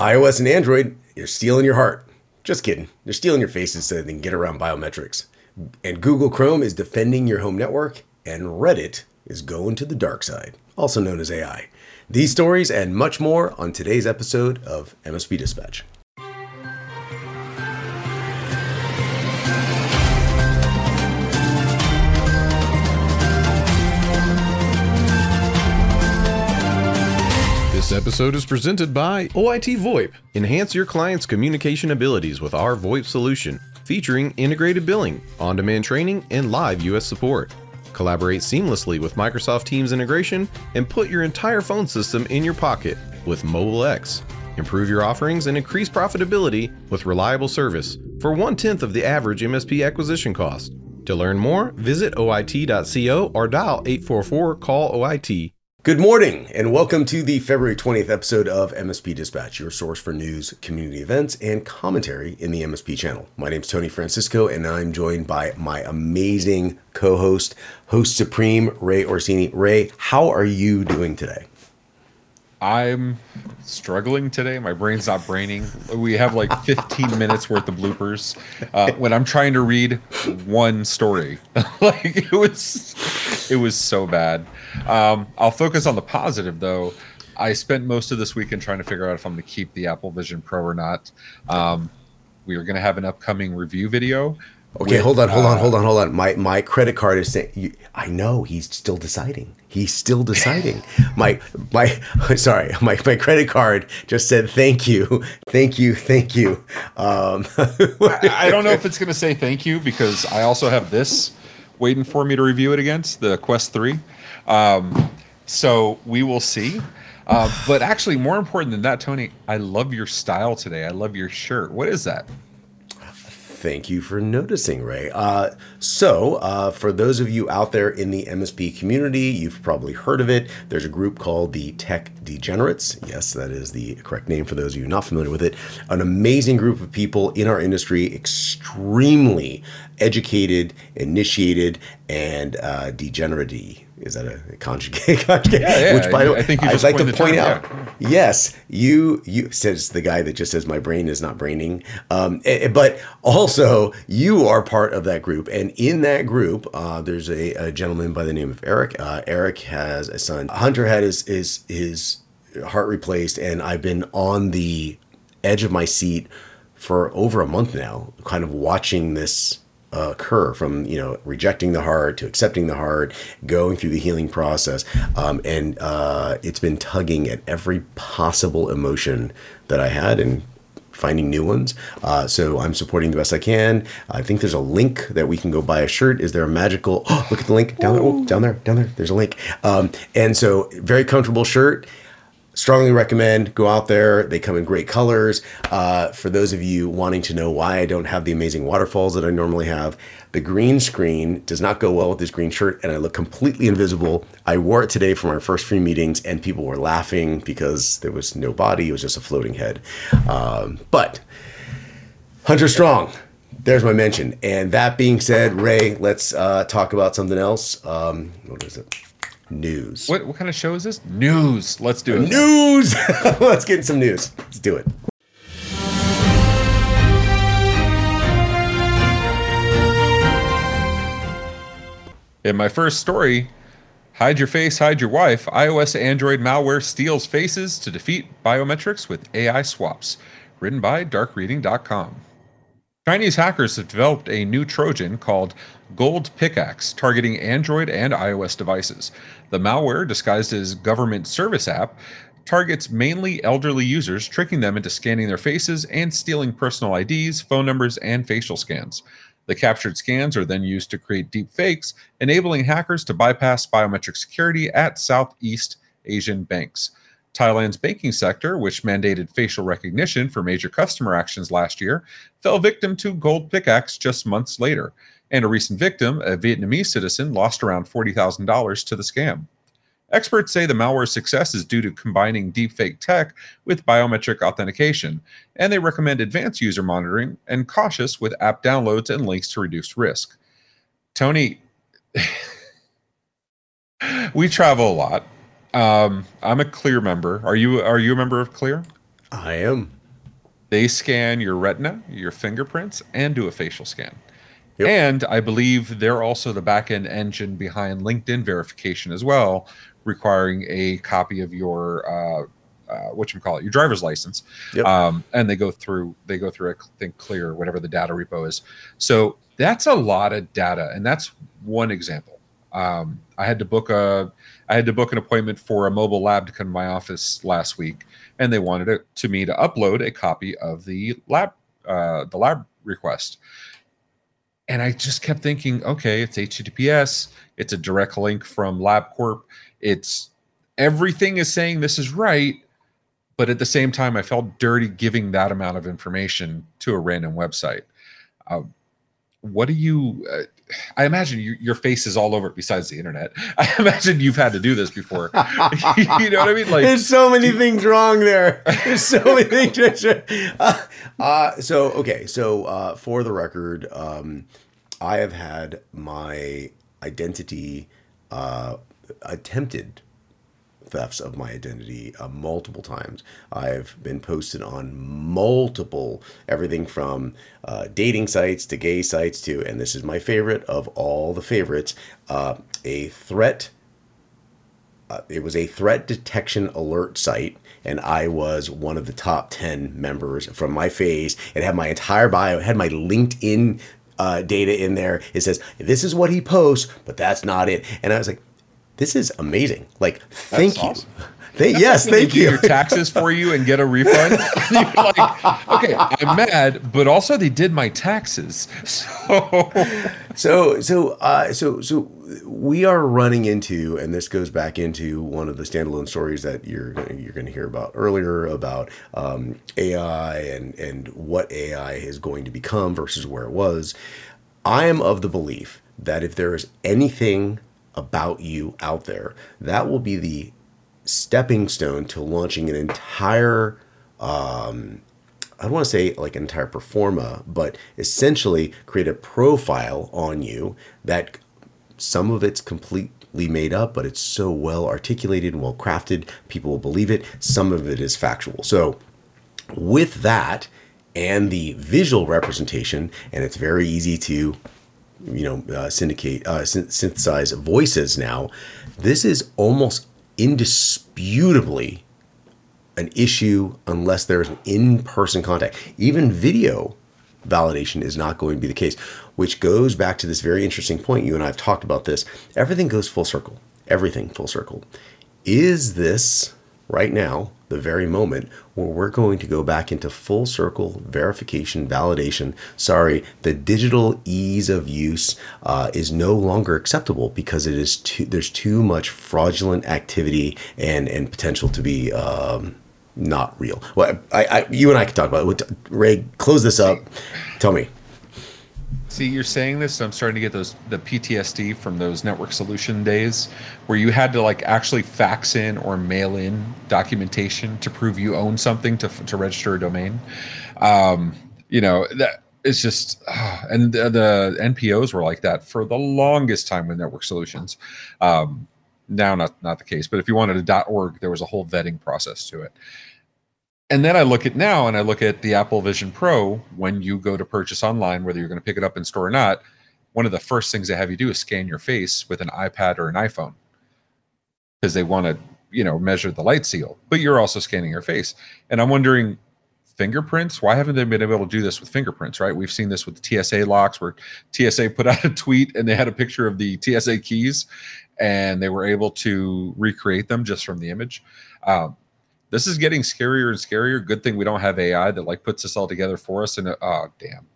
iOS and Android, you're stealing your heart. Just kidding. They're stealing your faces so they can get around biometrics. And Google Chrome is defending your home network, and Reddit is going to the dark side, also known as AI. These stories and much more on today's episode of MSP Dispatch. Episode is presented by OIT VoIP. Enhance your client's communication abilities with our VoIP solution, featuring integrated billing, on demand training, and live US support. Collaborate seamlessly with Microsoft Teams integration and put your entire phone system in your pocket with MobileX. Improve your offerings and increase profitability with reliable service for one tenth of the average MSP acquisition cost. To learn more, visit OIT.co or dial 844 call OIT Good morning, and welcome to the February 20th episode of MSP Dispatch, your source for news, community events, and commentary in the MSP channel. My name is Tony Francisco, and I'm joined by my amazing co host, host supreme, Ray Orsini. Ray, how are you doing today? I'm struggling today. My brain's not braining. We have like 15 minutes worth of bloopers uh, when I'm trying to read one story. like it was, it was so bad. Um, I'll focus on the positive though. I spent most of this weekend trying to figure out if I'm going to keep the Apple Vision Pro or not. Um, we are going to have an upcoming review video Okay, with, hold on, hold on, hold on, hold on. My my credit card is saying. You, I know he's still deciding. He's still deciding. my my sorry, my my credit card just said thank you, thank you, thank you. Um, I, I, don't know if it's going to say thank you because I also have this waiting for me to review it against the Quest Three. Um, so we will see. Uh, but actually, more important than that, Tony, I love your style today. I love your shirt. What is that? Thank you for noticing, Ray. Uh, so, uh, for those of you out there in the MSP community, you've probably heard of it. There's a group called the Tech Degenerates. Yes, that is the correct name for those of you not familiar with it. An amazing group of people in our industry, extremely educated, initiated, and uh, degenerate is that a conjugate? conjugate? Yeah, yeah. Which, by the way, I think I'd like to point out. Yes, you you says the guy that just says my brain is not braining. Um, eh, eh, but also you are part of that group, and in that group, uh, there's a, a, gentleman by the name of Eric. Uh, Eric has a son. Hunter had his his his heart replaced, and I've been on the edge of my seat for over a month now, kind of watching this occur from you know rejecting the heart to accepting the heart going through the healing process um, and uh, it's been tugging at every possible emotion that i had and finding new ones. Uh, so i'm supporting the best i can. I think there's a link that we can go buy a shirt. Is there a magical oh, look at the link down there. Oh, down there down there. There's a link. Um, and so very comfortable shirt strongly recommend go out there. They come in great colors. Uh, for those of you wanting to know why i don't have the amazing waterfalls that i normally have the green screen does not go well with this green shirt and i look completely invisible. I wore it today from our first free meetings and people were laughing because there was no body. It was just a floating head. Um, but hunter strong there's my mention. And that being said ray let's uh, talk about something else. Um, what is it news. What what kind of show is this? News. Let's do it. News. Let's get some news. Let's do it. In my first story, hide your face, hide your wife. iOS Android malware steals faces to defeat biometrics with AI swaps. Written by darkreading.com. Chinese hackers have developed a new Trojan called Gold Pickaxe, targeting Android and iOS devices. The malware, disguised as government service app, targets mainly elderly users, tricking them into scanning their faces and stealing personal IDs, phone numbers, and facial scans. The captured scans are then used to create deep fakes, enabling hackers to bypass biometric security at Southeast Asian banks. Thailand's banking sector, which mandated facial recognition for major customer actions last year, fell victim to gold pickaxe just months later. And a recent victim, a Vietnamese citizen, lost around $40,000 to the scam. Experts say the malware's success is due to combining deepfake tech with biometric authentication, and they recommend advanced user monitoring and cautious with app downloads and links to reduce risk. Tony, we travel a lot um, I'm a Clear member. Are you are you a member of Clear? I am. They scan your retina, your fingerprints, and do a facial scan. Yep. And I believe they're also the back-end engine behind LinkedIn verification as well, requiring a copy of your uh, uh, what you call it, your driver's license. Yep. Um, and they go through they go through I think clear whatever the data repo is. So that's a lot of data, and that's one example. Um, I had to book a I had to book an appointment for a mobile lab to come to my office last week, and they wanted it to me to upload a copy of the lab uh, the lab request. And I just kept thinking, okay, it's HTTPS, it's a direct link from LabCorp, it's everything is saying this is right, but at the same time, I felt dirty giving that amount of information to a random website. Uh, what do you? Uh, I imagine you, your face is all over it besides the internet. I imagine you've had to do this before. you know what I mean? Like, There's so many things wrong there. There's so many things. Uh, uh, so okay, so uh, for the record, um, I have had my identity uh, attempted thefts of my identity uh, multiple times. I've been posted on multiple everything from uh, dating sites to gay sites to, and this is my favorite of all the favorites, uh, a threat uh, it was a threat detection alert site and i was one of the top 10 members from my phase. It had my entire bio it had my linkedin uh, data in there. It says this is what he posts but that's not it. And i was like this is amazing like thank you awesome. Thank, That's yes like thank they do you Your taxes for you and get a refund. You're like, okay, I'm mad, but also they did my taxes. So so so uh, so so we are running into, and this goes back into one of the standalone stories that you're you're going to hear about earlier about um, AI and and what AI is going to become versus where it was. I am of the belief that if there is anything about you out there, that will be the stepping stone to launching an entire um, I don't want to say like an entire performa, but essentially create a profile on you that some of it's completely made up, but it's so well articulated and well crafted, people will believe it. Some of it is factual. So, with that and the visual representation, and it's very easy to, you know, uh, syndicate, uh, syn- synthesize voices now. This is almost indisputably an issue unless there's an in-person contact. Even video validation is not going to be the case, which goes back to this very interesting point. You and I have talked about this. Everything goes full circle. Everything full circle. Is this right now the very moment where we're going to go back into full circle verification validation. Sorry the digital ease of use uh, is no longer acceptable because it is too there's too much fraudulent activity and and potential to be um, not real. Well I, I you and i can talk about it. Ray close this up. Tell me See, you're saying this, I'm starting to get those the PTSD from those network solution days where you had to like actually fax in or mail in documentation to prove you own something to to register a domain. Um, you know that it's just, uh, and the, the NPOs were like that for the longest time with network solutions. Um, now, not not the case, but if you wanted a .org, there was a whole vetting process to it and then I look at now and I look at the Apple Vision Pro when you go to purchase online, whether you're going to pick it up in store or not. One of the first things they have you do is scan your face with an iPad or an iPhone because they want to, you know, measure the light seal, but you're also scanning your face. And I'm wondering, fingerprints, why haven't they been able to do this with fingerprints, right? We've seen this with TSA locks where TSA put out a tweet and they had a picture of the TSA keys and they were able to recreate them just from the image. Um, this is getting scarier and scarier. Good thing we don't have AI that like puts this all together for us. And uh, oh damn.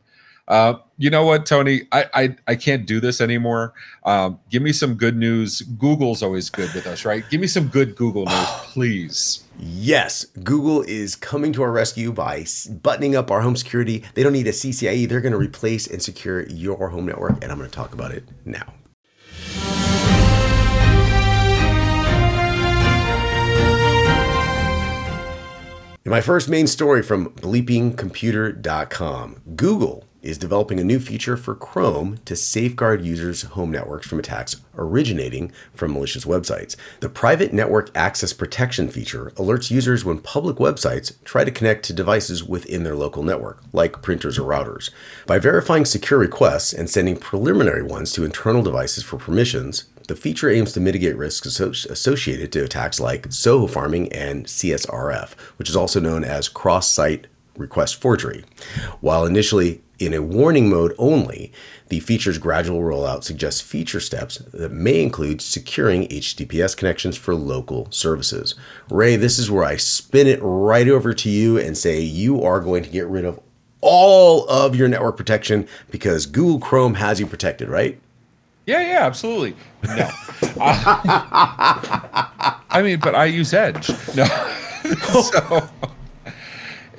Uh, you know what, Tony? I, I I can't do this anymore. Um, give me some good news. Google's always good with us, right? Give me some good Google news, please. Yes, Google is coming to our rescue by buttoning up our home security. They don't need a CCIE. They're going to replace and secure your home network, and I'm going to talk about it now. In my first main story from bleepingcomputer.com, Google is developing a new feature for Chrome to safeguard users' home networks from attacks originating from malicious websites. The private network access protection feature alerts users when public websites try to connect to devices within their local network, like printers or routers. By verifying secure requests and sending preliminary ones to internal devices for permissions, the feature aims to mitigate risks associated to attacks like Soho pharming and CSRF, which is also known as cross site request forgery. While initially in a warning mode only, the feature's gradual rollout suggests feature steps that may include securing HTTPS connections for local services. Ray, this is where I spin it right over to you and say you are going to get rid of all of your network protection because Google Chrome has you protected, right? Yeah, yeah, absolutely. No. uh, I mean, but I use Edge. No. so,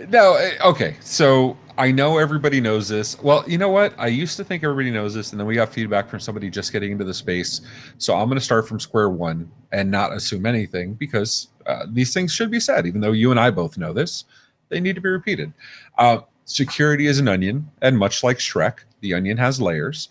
no, eh, okay. So I know everybody knows this. Well, you know what? I used to think everybody knows this, and then we got feedback from somebody just getting into the space. So I'm going to start from square one and not assume anything because uh, these things should be said, even though you and I both know this. They need to be repeated. Uh, security is an onion, and much like Shrek, the onion has layers.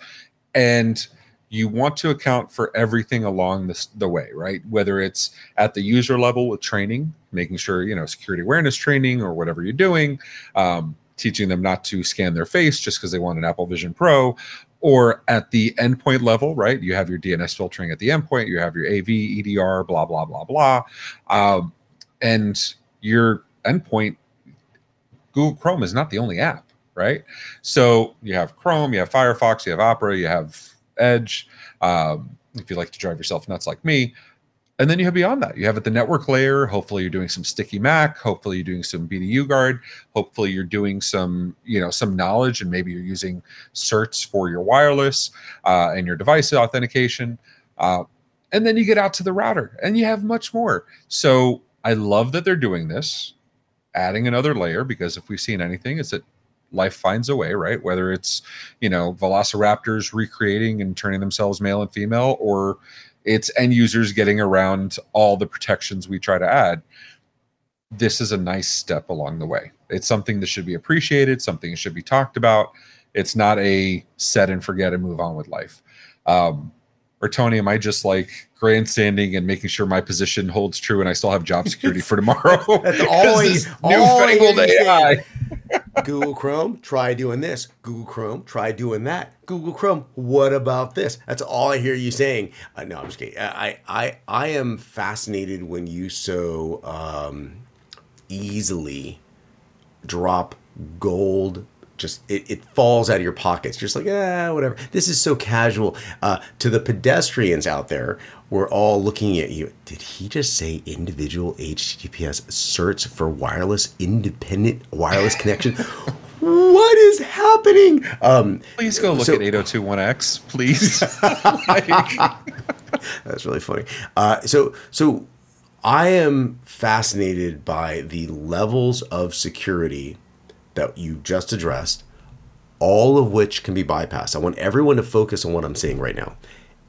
And you want to account for everything along this, the way, right? Whether it's at the user level with training, making sure, you know, security awareness training or whatever you're doing, um, teaching them not to scan their face just because they want an Apple Vision Pro, or at the endpoint level, right? You have your DNS filtering at the endpoint, you have your AV, EDR, blah, blah, blah, blah. Um, and your endpoint, Google Chrome is not the only app, right? So you have Chrome, you have Firefox, you have Opera, you have Edge. Um, if you like to drive yourself nuts like me. And then you have beyond that, you have at the network layer. Hopefully, you're doing some sticky MAC. Hopefully, you're doing some BDU guard. Hopefully, you're doing some, you know, some knowledge, and maybe you're using certs for your wireless uh, and your device authentication. Uh, and then you get out to the router, and you have much more. So I love that they're doing this, adding another layer because if we've seen anything, it's that life finds a way, right? Whether it's, you know, velociraptors recreating and turning themselves male and female, or it's end users getting around all the protections we try to add. This is a nice step along the way. It's something that should be appreciated, something that should be talked about. It's not a set and forget and move on with life. Um, or Tony, am I just like grandstanding and making sure my position holds true and I still have job security for tomorrow? That's always newfangled AI. Google Chrome, try doing this. Google Chrome, try doing that. Google Chrome, what about this? That's all I hear you saying. Uh, no, I'm just kidding. I, I, I am fascinated when you so um, easily drop gold just it, it falls out of your pockets. Just like ah whatever. This is so casual. Uh, to the pedestrians out there we're all looking at you. Did he just say individual https certs for wireless independent wireless connection? What is happening? Um, please go look so, at 8021x please. That's really funny. Uh, so so i am fascinated by the levels of security that you just addressed, all of which can be bypassed. I want everyone to focus on what I'm saying right now.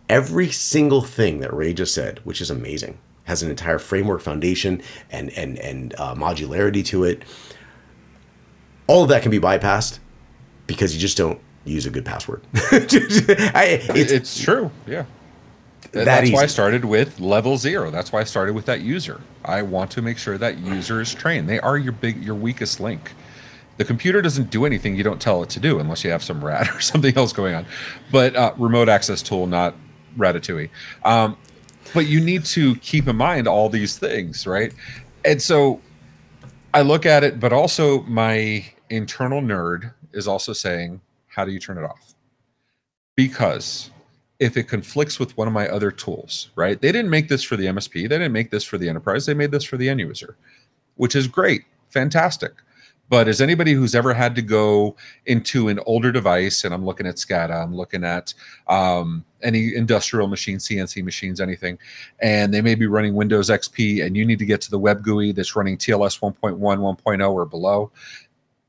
Every single thing that Ray just said, which is amazing, has an entire framework foundation and and and uh, modularity to it. All of that can be bypassed because you just don't use a good password. I, it's, it's, true. Yeah. That That's easy. why I started with level zero. That's why I started with that user. I want to make sure that user is trained. They are your big, your weakest link. The computer doesn't do anything you don't tell it to do unless you have some rat or something else going on. But uh, remote access tool, not Ratatouille. Um, but you need to keep in mind all these things, right? And so I look at it, but also my internal nerd is also saying, how do you turn it off? Because if it conflicts with one of my other tools, right? They didn't make this for the MSP, they didn't make this for the enterprise, they made this for the end user, which is great, fantastic. But as anybody who's ever had to go into an older device, and I'm looking at SCADA, I'm looking at um, any industrial machine, CNC machines, anything, and they may be running Windows XP, and you need to get to the web GUI that's running TLS 1.1, 1.0, or below,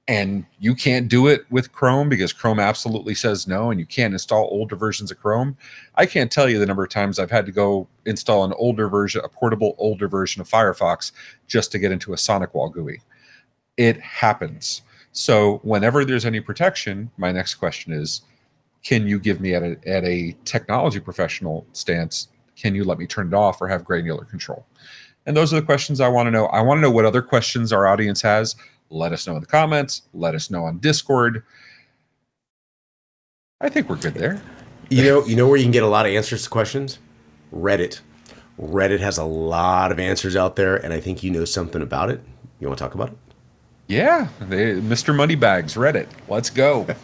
and you can't do it with Chrome because Chrome absolutely says no, and you can't install older versions of Chrome. I can't tell you the number of times I've had to go install an older version, a portable older version of Firefox, just to get into a SonicWall GUI it happens. So whenever there's any protection, my next question is, can you give me at a at a technology professional stance? Can you let me turn it off or have granular control? And those are the questions I want to know. I want to know what other questions our audience has. Let us know in the comments. Let us know on Discord. I think we're good there. You know, you know where you can get a lot of answers to questions? Reddit. Reddit has a lot of answers out there, and I think you know something about it. You want to talk about it? Yeah, they, Mr. Moneybags, Reddit. Let's go.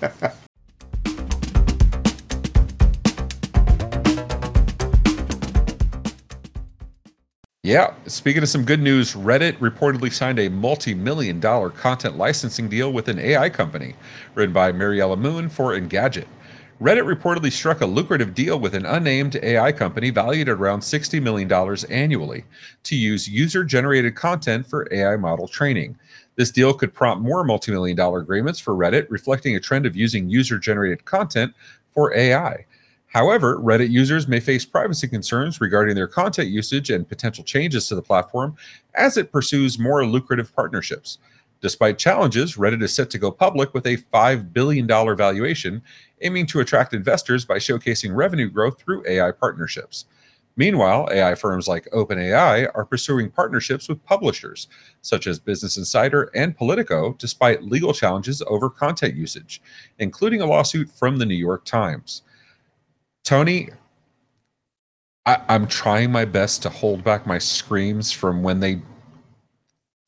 Yeah, speaking of some good news, Reddit reportedly signed a multi million dollar content licensing deal with an AI company, written by Mariella Moon for Engadget. Reddit reportedly struck a lucrative deal with an unnamed AI company valued at around $60 million annually to use user generated content for AI model training. This deal could prompt more multi million dollar agreements for Reddit, reflecting a trend of using user generated content for AI. However, Reddit users may face privacy concerns regarding their content usage and potential changes to the platform as it pursues more lucrative partnerships. Despite challenges, Reddit is set to go public with a $5 billion valuation, aiming to attract investors by showcasing revenue growth through AI partnerships. Meanwhile, AI firms like OpenAI are pursuing partnerships with publishers, such as Business Insider and Politico, despite legal challenges over content usage, including a lawsuit from the New York Times. Tony, I, am trying my best to hold back my screams from when they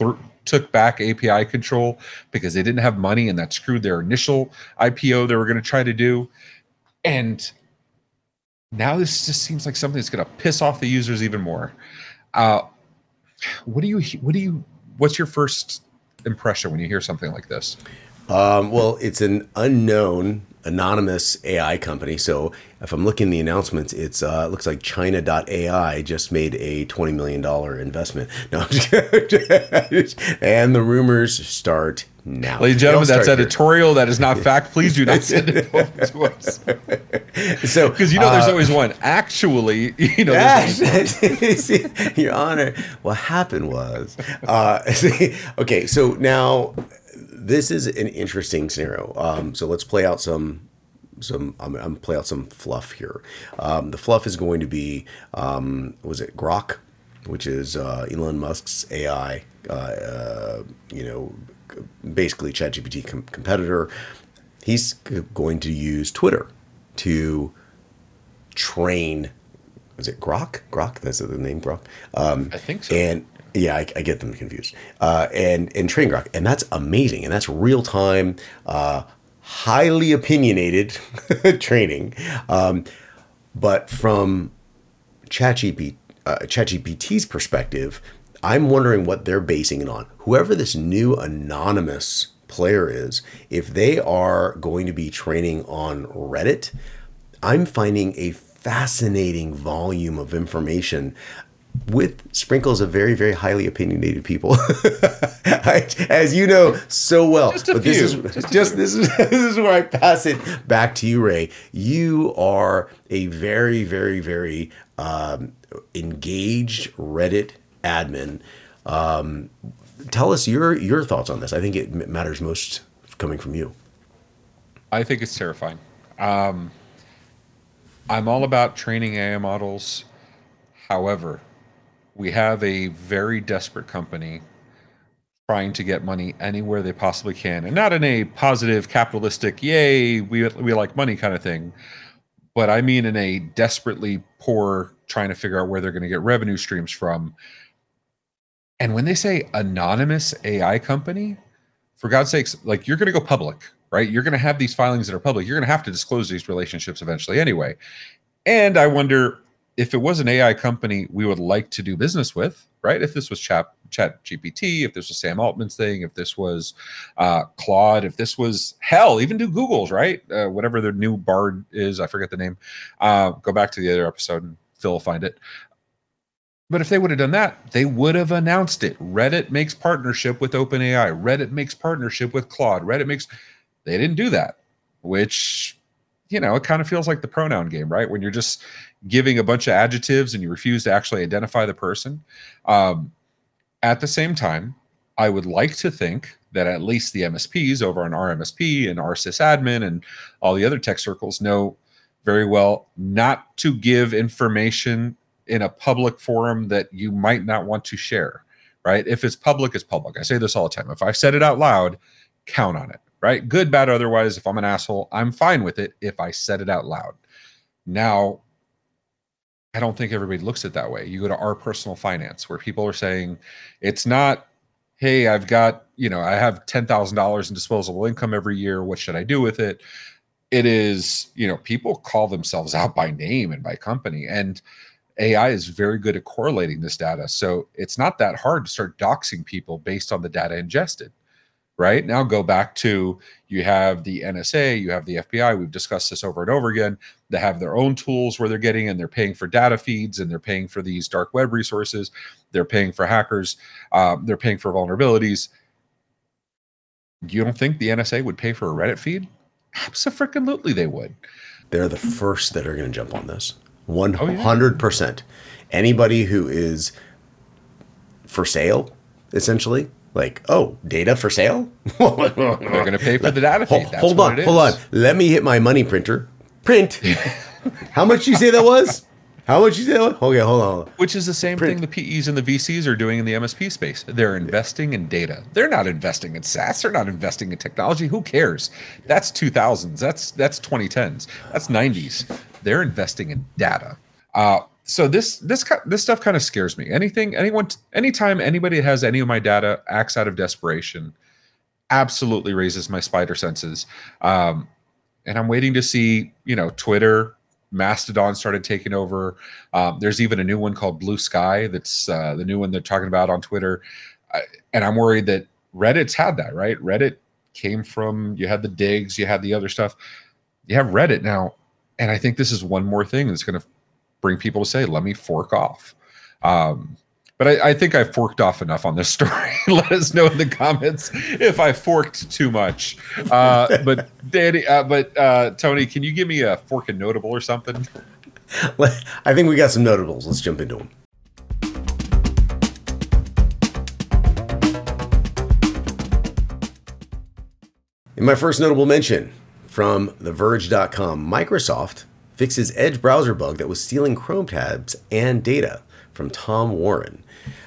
th- took back API control because they didn't have money and that screwed their initial IPO they were going to try to do. And now this just seems like something that's going to piss off the users even more. Uh, what do you, what do you, what's your first impression when you hear something like this? Um, well, it's an unknown anonymous AI company. So if I'm looking the announcements, it's uh, it looks like China.ai just made a twenty million dollar investment. No, and the rumors start now. Ladies and gentlemen, that's editorial. Here. That is not fact. Please do not send it over to us. So, because you know, there's uh, always one. Actually, you know, Your Honor, what happened was, uh, okay. So now this is an interesting scenario. Um, so let's play out some some I'm, I'm play out some fluff here. Um, the fluff is going to be um, was it Grok, which is uh, Elon Musk's AI. Uh, uh, you know, basically ChatGPT com- competitor. He's going to use Twitter to train. Is it Grok? Grok? That's the name Grok. Um, I think so. And yeah, I, I, get them confused. Uh, and and train grok, and that's amazing, and that's real time, uh, highly opinionated training. Um, but from ChatGPT, uh, ChatGPT's perspective, I'm wondering what they're basing it on. Whoever this new anonymous player is, if they are going to be training on Reddit, I'm finding a fascinating volume of information with sprinkles of very, very highly opinionated people, as you know so well. Just a but few. This is just, just this is this is where I pass it back to you, Ray. You are a very, very, very um, engaged Reddit admin. Um, tell us your your thoughts on this. I think it matters most coming from you. I think it's terrifying. Um, I'm all about training AI models. However, we have a very desperate company trying to get money anywhere they possibly can and not in a positive capitalistic yay we we like money kind of thing but i mean in a desperately poor trying to figure out where they're going to get revenue streams from and when they say anonymous ai company for god's sakes like you're going to go public right you're going to have these filings that are public you're going to have to disclose these relationships eventually anyway and i wonder if it was an AI company we would like to do business with, right? If this was Chat Chat GPT, if this was Sam Altman's thing, if this was uh, Claude, if this was hell, even do Google's, right? Uh, whatever their new Bard is, I forget the name. Uh, go back to the other episode and Phil will find it. But if they would have done that, they would have announced it. Reddit makes partnership with OpenAI. Reddit makes partnership with Claude. Reddit makes. They didn't do that, which you know, it kind of feels like the pronoun game, right? When you're just giving a bunch of adjectives and you refuse to actually identify the person. Um, at the same time, I would like to think that at least the MSPs over on RMSP and RSysAdmin and all the other tech circles know very well not to give information in a public forum that you might not want to share, right? If it's public, it's public. I say this all the time. If I said it out loud, count on it, right? Good, bad, otherwise. If I'm an asshole, I'm fine with it if I said it out loud. Now, I don't think everybody looks at it that way. You go to our personal finance where people are saying it's not, hey, I've got, you know, I have $10,000 in disposable income every year. What should I do with it? It is, you know, people call themselves out by name and by company. And AI is very good at correlating this data. So it's not that hard to start doxing people based on the data ingested right? Now go back to you have the NSA, you have the FBI. We've discussed this over and over again. They have their own tools where they're getting and they're paying for data feeds and they're paying for these dark web resources. They're paying for hackers. Um, they're paying for vulnerabilities. You don't think the NSA would pay for a Reddit feed? Absolutely, they would. They're the first that are going to jump on this. One oh, hundred percent. Anybody who is for sale, essentially, like, oh, data for sale? They're going to pay for the data feed. That's hold on, hold on. Let me hit my money printer. Print. How much do you say that was? How much you say that was? Okay, hold on. Which is the same thing the PEs and the VCs are doing in the MSP space. They're investing in data. They're not investing in SaaS. They're not investing in technology. Who cares? That's 2000s. That's that's 2010s. That's 90s. They're investing in data. Uh, so this this this stuff kind of scares me. Anything, anyone, anytime anybody has any of my data acts out of desperation, absolutely raises my spider senses. Um, and I'm waiting to see, you know, Twitter, Mastodon started taking over. Um, there's even a new one called Blue Sky. That's uh, the new one they're talking about on Twitter. Uh, and I'm worried that Reddit's had that, right? Reddit came from you had the Diggs, you had the other stuff. You have Reddit now, and I think this is one more thing that's going to bring people to say, let me fork off. Um, but I, I, think I forked off enough on this story. Let us know in the comments if I forked too much. Uh, but Danny, uh, but uh, Tony, can you give me a fork and notable or something? I think we got some notables. Let's jump into them. In my first notable mention from TheVerge.com, Microsoft fixes Edge browser bug that was stealing Chrome tabs and data from Tom Warren.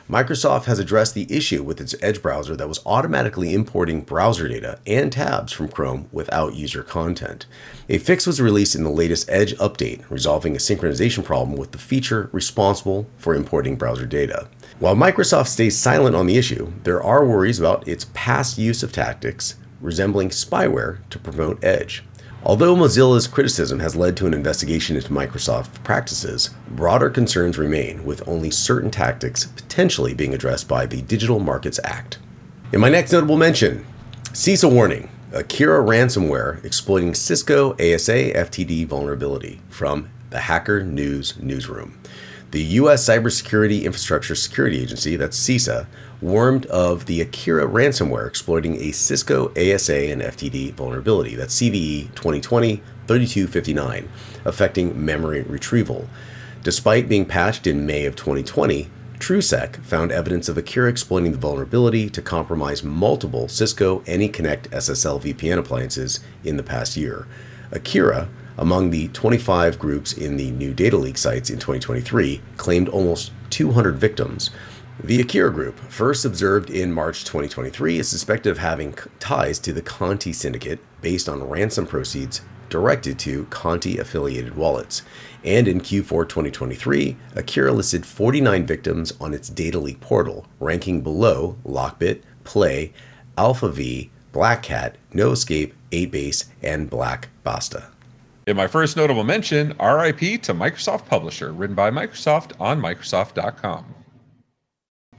Microsoft has addressed the issue with its Edge browser that was automatically importing browser data and tabs from Chrome without user content. A fix was released in the latest Edge update, resolving a synchronization problem with the feature responsible for importing browser data. While Microsoft stays silent on the issue, there are worries about its past use of tactics resembling spyware to promote Edge. Although Mozilla's criticism has led to an investigation into Microsoft practices, broader concerns remain, with only certain tactics potentially being addressed by the Digital Markets Act. In my next notable mention, CISA warning Akira ransomware exploiting Cisco ASA FTD vulnerability from the Hacker News newsroom. The U.S. Cybersecurity Infrastructure Security Agency, that's CISA, warned of the Akira ransomware exploiting a Cisco ASA and FTD vulnerability, that's CVE 2020 3259, affecting memory retrieval. Despite being patched in May of 2020, TrueSec found evidence of Akira exploiting the vulnerability to compromise multiple Cisco AnyConnect SSL VPN appliances in the past year. Akira among the 25 groups in the new data leak sites in 2023, claimed almost 200 victims. The Akira Group, first observed in March 2023, is suspected of having ties to the Conti syndicate based on ransom proceeds directed to Conti affiliated wallets. And in Q4 2023, Akira listed 49 victims on its data leak portal, ranking below Lockbit, Play, AlphaV, Black Cat, No Escape, 8base, and Black Basta. In my first notable mention, RIP to Microsoft Publisher, written by Microsoft on Microsoft.com.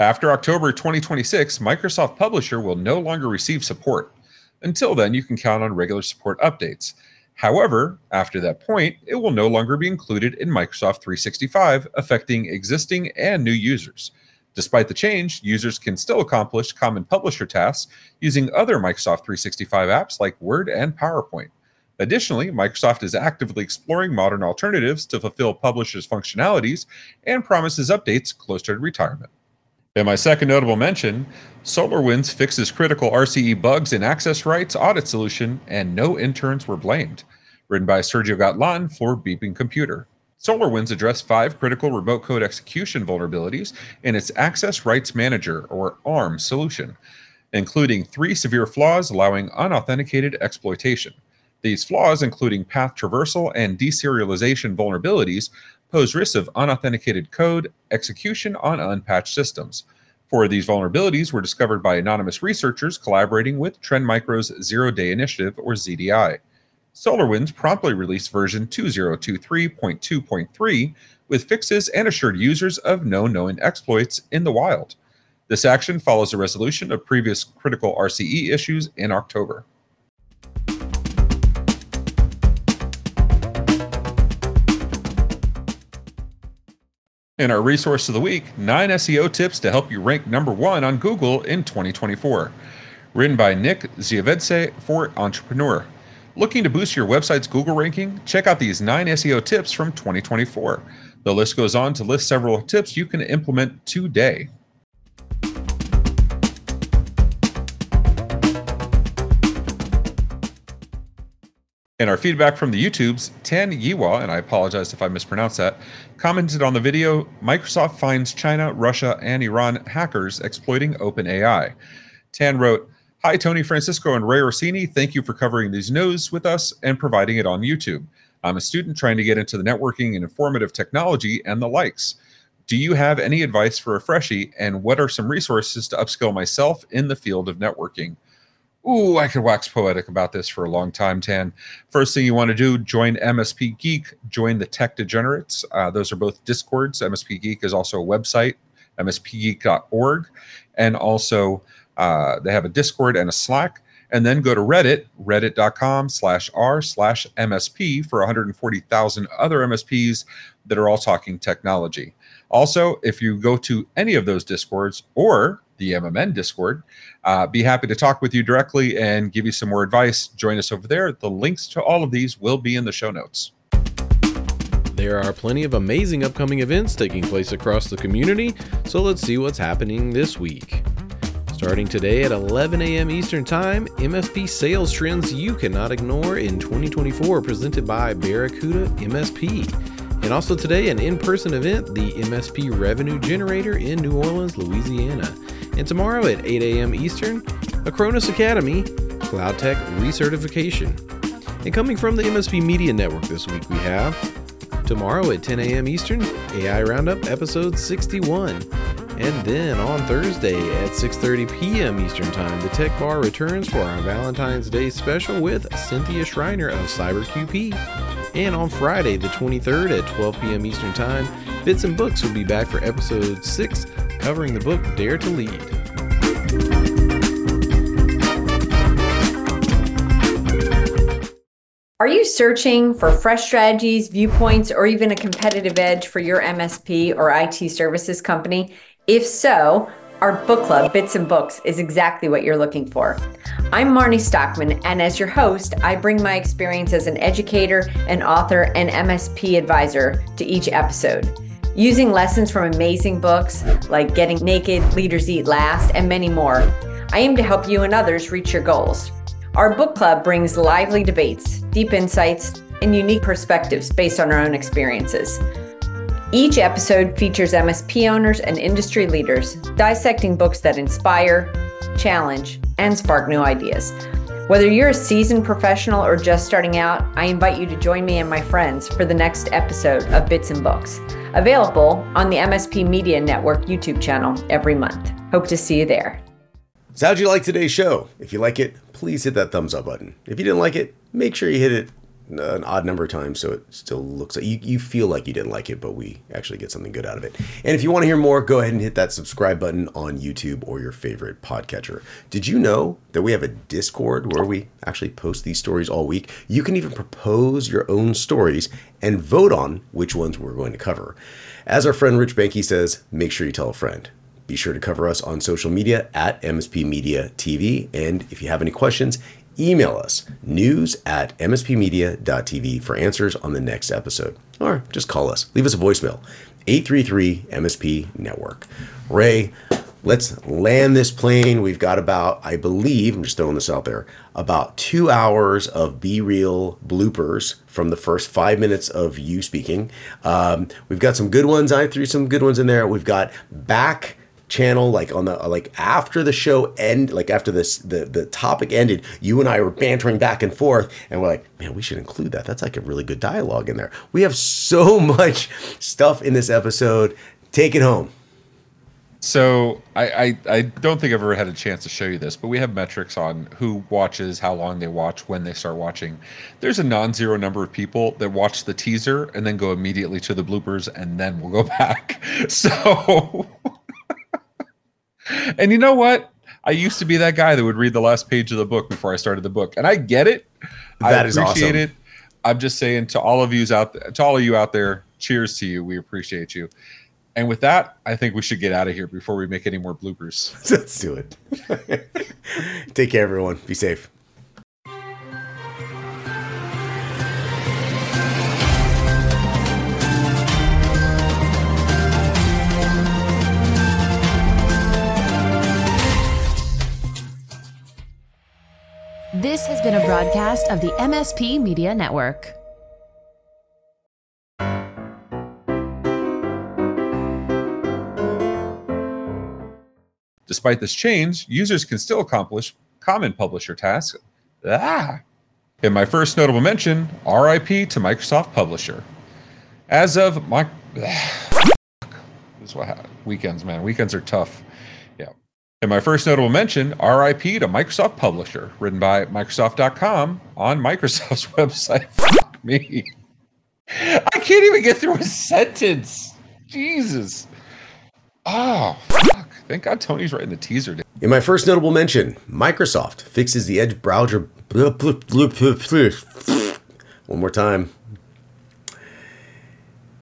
After October 2026, Microsoft Publisher will no longer receive support. Until then, you can count on regular support updates. However, after that point, it will no longer be included in Microsoft 365, affecting existing and new users. Despite the change, users can still accomplish common publisher tasks using other Microsoft 365 apps like Word and PowerPoint. Additionally, Microsoft is actively exploring modern alternatives to fulfill publishers' functionalities and promises updates closer to retirement. In my second notable mention, SolarWinds fixes critical RCE bugs in access rights audit solution, and no interns were blamed. Written by Sergio Gatlan for Bleeping Computer. SolarWinds addressed five critical remote code execution vulnerabilities in its Access Rights Manager, or ARM, solution, including three severe flaws allowing unauthenticated exploitation. These flaws, including path traversal and deserialization vulnerabilities, pose risks of unauthenticated code execution on unpatched systems. Four of these vulnerabilities were discovered by anonymous researchers collaborating with Trend Micro's Zero Day Initiative, or ZDI. SolarWinds promptly released version 2023.2.3 with fixes and assured users of no known exploits in the wild. This action follows a resolution of previous critical RCE issues in October. In our resource of the week, nine SEO tips to help you rank number one on Google in 2024. Written by Nick Ziavedse for Entrepreneur. Looking to boost your website's Google ranking? Check out these nine SEO tips from 2024. The list goes on to list several tips you can implement today. In our feedback from the YouTubes, Tan Yiwa, and I apologize if I mispronounced that, commented on the video Microsoft finds China, Russia, and Iran hackers exploiting OpenAI. Tan wrote, Hi, Tony Francisco and Ray Orsini. Thank you for covering these news with us and providing it on YouTube. I'm a student trying to get into the networking and informative technology and the likes. Do you have any advice for a freshie, and what are some resources to upskill myself in the field of networking? Ooh, I could wax poetic about this for a long time, Tan. First thing you want to do, join MSP Geek, join the Tech Degenerates. Uh, those are both Discords. MSP Geek is also a website, mspgeek.org. And also, uh, they have a Discord and a Slack. And then go to Reddit, reddit.com slash r slash MSP for 140,000 other MSPs that are all talking technology. Also, if you go to any of those Discords or the MMN Discord. Uh, be happy to talk with you directly and give you some more advice. Join us over there. The links to all of these will be in the show notes. There are plenty of amazing upcoming events taking place across the community, so let's see what's happening this week. Starting today at 11 a.m. Eastern Time, MSP sales trends you cannot ignore in 2024, presented by Barracuda MSP. And also today, an in person event, the MSP Revenue Generator in New Orleans, Louisiana. And tomorrow at 8 a.m. Eastern, Acronis Academy Cloud Tech Recertification. And coming from the MSP Media Network this week, we have tomorrow at 10 a.m. Eastern, AI Roundup episode 61. And then on Thursday at 6:30 p.m. Eastern Time, the Tech Bar returns for our Valentine's Day special with Cynthia Schreiner of CyberQP. And on Friday, the 23rd at 12 p.m. Eastern Time, Bits and Books will be back for episode 6, covering the book Dare to Lead. Are you searching for fresh strategies, viewpoints, or even a competitive edge for your MSP or IT services company? If so, our book club, Bits and Books, is exactly what you're looking for. I'm Marnie Stockman, and as your host, I bring my experience as an educator, an author, and MSP advisor to each episode. Using lessons from amazing books like Getting Naked, Leaders Eat Last, and many more, I aim to help you and others reach your goals. Our book club brings lively debates, deep insights, and unique perspectives based on our own experiences. Each episode features MSP owners and industry leaders dissecting books that inspire, challenge, and spark new ideas. Whether you're a seasoned professional or just starting out, I invite you to join me and my friends for the next episode of Bits and Books, available on the MSP Media Network YouTube channel every month. Hope to see you there. So, how'd you like today's show? If you like it, please hit that thumbs up button. If you didn't like it, make sure you hit it an odd number of times so it still looks like you, you feel like you didn't like it, but we actually get something good out of it. And if you want to hear more, go ahead and hit that subscribe button on YouTube or your favorite podcatcher. Did you know that we have a Discord where we actually post these stories all week? You can even propose your own stories and vote on which ones we're going to cover. As our friend Rich Banky says, make sure you tell a friend. Be sure to cover us on social media at MSP Media TV. And if you have any questions, email us news at mspmedia.tv for answers on the next episode. Or just call us. Leave us a voicemail 833 MSP Network. Ray, let's land this plane. We've got about, I believe, I'm just throwing this out there, about two hours of Be Real bloopers from the first five minutes of you speaking. Um, we've got some good ones. I threw some good ones in there. We've got back channel like on the like after the show end like after this the the topic ended you and i were bantering back and forth and we're like man we should include that that's like a really good dialogue in there we have so much stuff in this episode take it home So I, I I don't think I've ever had a chance to show you this, but we have metrics on who watches, how long they watch, when they start watching. There's a non-zero number of people that watch the teaser and then go immediately to the bloopers and then we'll go back. So And you know what? I used to be that guy that would read the last page of the book before I started the book. And I get it. That I is appreciate awesome. it. I'm just saying to all of yous out there, to all of you out there, cheers to you. We appreciate you. And with that, I think we should get out of here before we make any more bloopers. let's do it take care everyone be safe This has been a broadcast of the MSP Media Network. Despite this change, users can still accomplish common publisher tasks. Ah. In my first notable mention, RIP to Microsoft Publisher. As of my this is what weekends, man. Weekends are tough. In my first notable mention, RIP to Microsoft Publisher, written by Microsoft.com on Microsoft's website. Fuck me. I can't even get through a sentence. Jesus. Oh, fuck. Thank God Tony's writing the teaser. down. In my first notable mention, Microsoft fixes the Edge browser. One more time.